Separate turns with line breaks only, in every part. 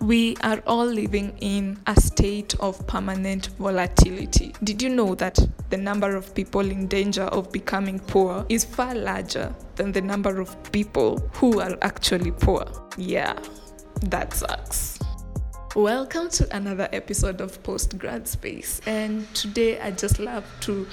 We are all living in a state of permanent volatility. Did you know that the number of people in danger of becoming poor is far larger than the number of people who are actually poor? Yeah, that sucks. Welcome to another episode of Post Grad Space, and today I just love to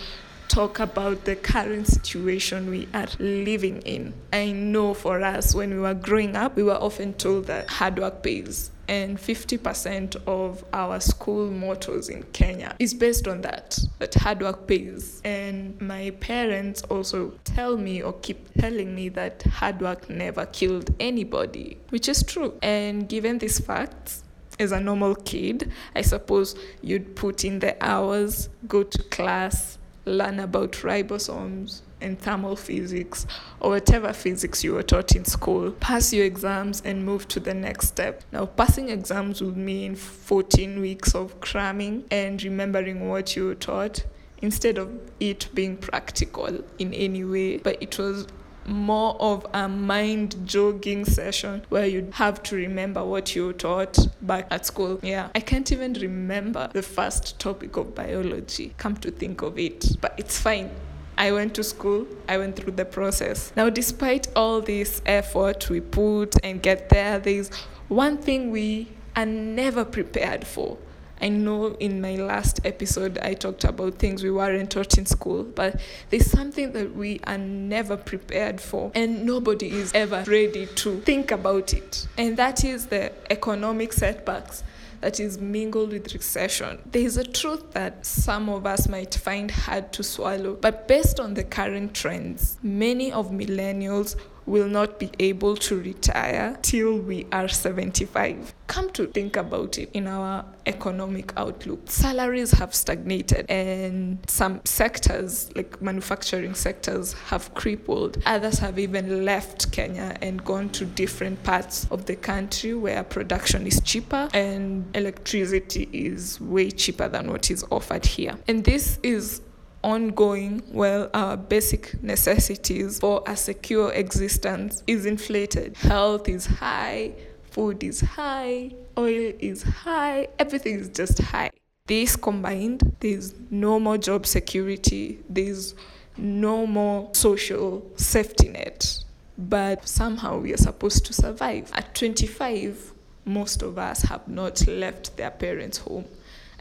talk about the current situation we are living in. I know for us, when we were growing up, we were often told that hard work pays and 50% of our school mottos in Kenya is based on that that hard work pays and my parents also tell me or keep telling me that hard work never killed anybody which is true and given these facts as a normal kid I suppose you'd put in the hours go to class learn about ribosomes and thermal physics or whatever physics you were taught in school, pass your exams and move to the next step. Now, passing exams would mean 14 weeks of cramming and remembering what you were taught instead of it being practical in any way, but it was more of a mind jogging session where you'd have to remember what you taught back at school. Yeah, I can't even remember the first topic of biology, come to think of it, but it's fine. I went to school, I went through the process. Now, despite all this effort we put and get there, there's one thing we are never prepared for. I know in my last episode I talked about things we weren't taught in school, but there's something that we are never prepared for, and nobody is ever ready to think about it. And that is the economic setbacks that is mingled with recession. There is a truth that some of us might find hard to swallow, but based on the current trends, many of millennials will not be able to retire till we are 75. Come to think about it in our economic outlook, salaries have stagnated and some sectors, like manufacturing sectors, have crippled. Others have even left Kenya and gone to different parts of the country where production is cheaper and electricity is way cheaper than what is offered here. And this is ongoing while our basic necessities for a secure existence is inflated. Health is high, food is high, oil is high, everything is just high. This combined, there's no more job security, there's no more social safety net. But somehow we are supposed to survive. At 25, most of us have not left their parents' home.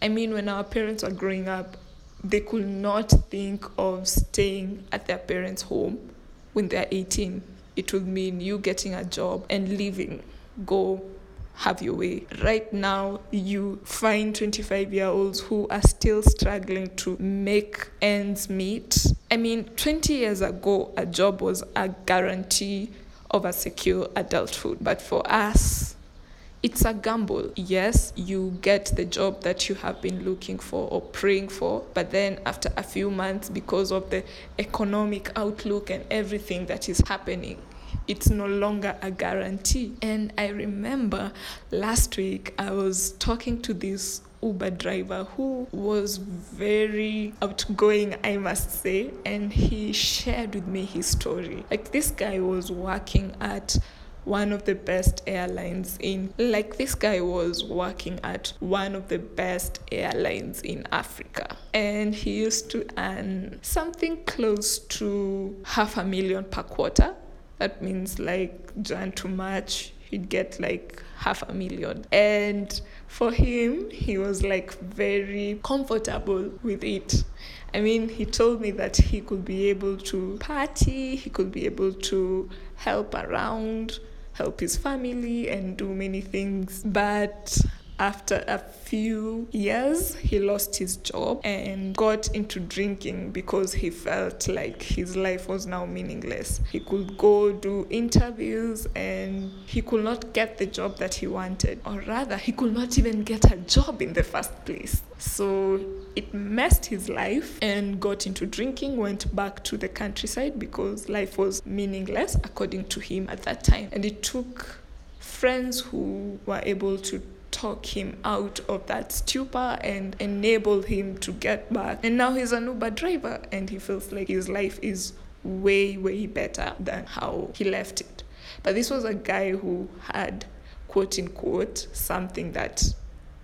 I mean, when our parents were growing up, they could not think of staying at their parents' home when they're 18. It would mean you getting a job and leaving, go have your way. Right now, you find 25 year olds who are still struggling to make ends meet. I mean, 20 years ago, a job was a guarantee of a secure adulthood. But for us, it's a gamble. Yes, you get the job that you have been looking for or praying for, but then after a few months, because of the economic outlook and everything that is happening, it's no longer a guarantee. And I remember last week I was talking to this Uber driver who was very outgoing, I must say, and he shared with me his story. Like, this guy was working at one of the best airlines in like this guy was working at one of the best airlines in Africa. And he used to earn something close to half a million per quarter. That means like Jan to March he'd get like half a million. And for him he was like very comfortable with it. I mean, he told me that he could be able to party, he could be able to help around, help his family and do many things. But after a few years, he lost his job and got into drinking because he felt like his life was now meaningless. He could go do interviews and he could not get the job that he wanted, or rather, he could not even get a job in the first place. So it messed his life and got into drinking, went back to the countryside because life was meaningless, according to him at that time. And it took friends who were able to talk him out of that stupor and enable him to get back. And now he's an Uber driver and he feels like his life is way, way better than how he left it. But this was a guy who had quote unquote something that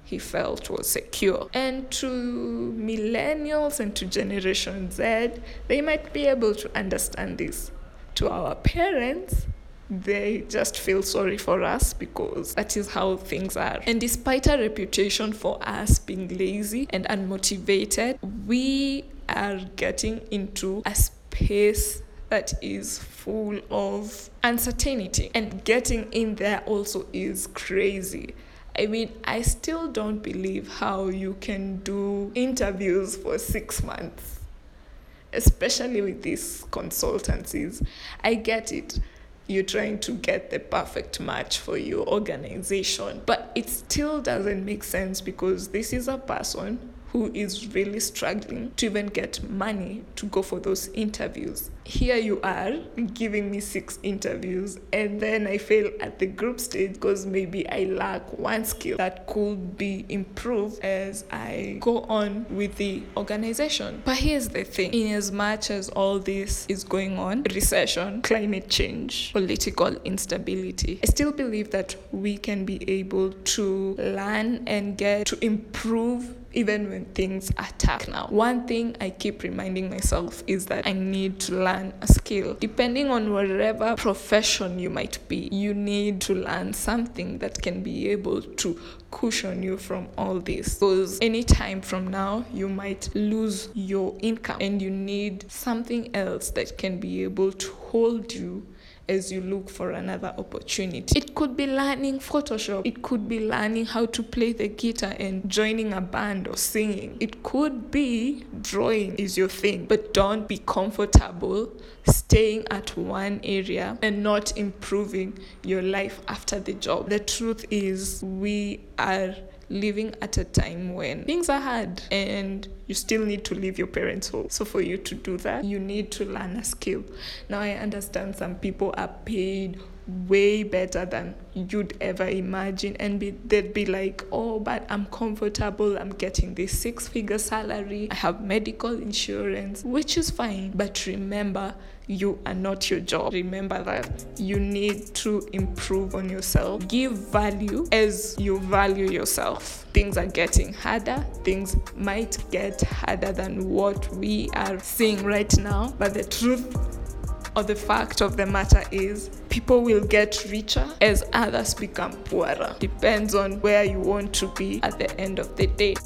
he felt was secure. And to millennials and to Generation Z, they might be able to understand this. To our parents, they just feel sorry for us because that is how things are. And despite our reputation for us being lazy and unmotivated, we are getting into a space that is full of uncertainty. And getting in there also is crazy. I mean, I still don't believe how you can do interviews for six months, especially with these consultancies. I get it you're trying to get the perfect match for your organization. But it still doesn't make sense because this is a person who is really struggling to even get money to go for those interviews. Here you are giving me six interviews, and then I fail at the group stage because maybe I lack one skill that could be improved as I go on with the organization. But here's the thing in as much as all this is going on recession, climate change, political instability I still believe that we can be able to learn and get to improve even when things are tough now. One thing I keep reminding myself is that I need to learn a skill. Depending on whatever profession you might be, you need to learn something that can be able to cushion you from all this. Because anytime from now, you might lose your income and you need something else that can be able to hold you as you look for another opportunity. It could be learning Photoshop, it could be learning how to play the guitar and joining a band or singing. It could be drawing is your thing, but don't be comfortable staying at one area and not improving your life after the job. The truth is, we are living at a time when things are hard and you still need to leave your parents' home. So, for you to do that, you need to learn a skill. Now, I understand some people are paid way better than you'd ever imagine and be, they'd be like oh but i'm comfortable i'm getting this six figure salary i have medical insurance which is fine but remember you are not your job remember that you need to improve on yourself give value as you value yourself things are getting harder things might get harder than what we are seeing right now but the truth or the fact of the matter is people will get richer as others become poorer. Depends on where you want to be at the end of the day.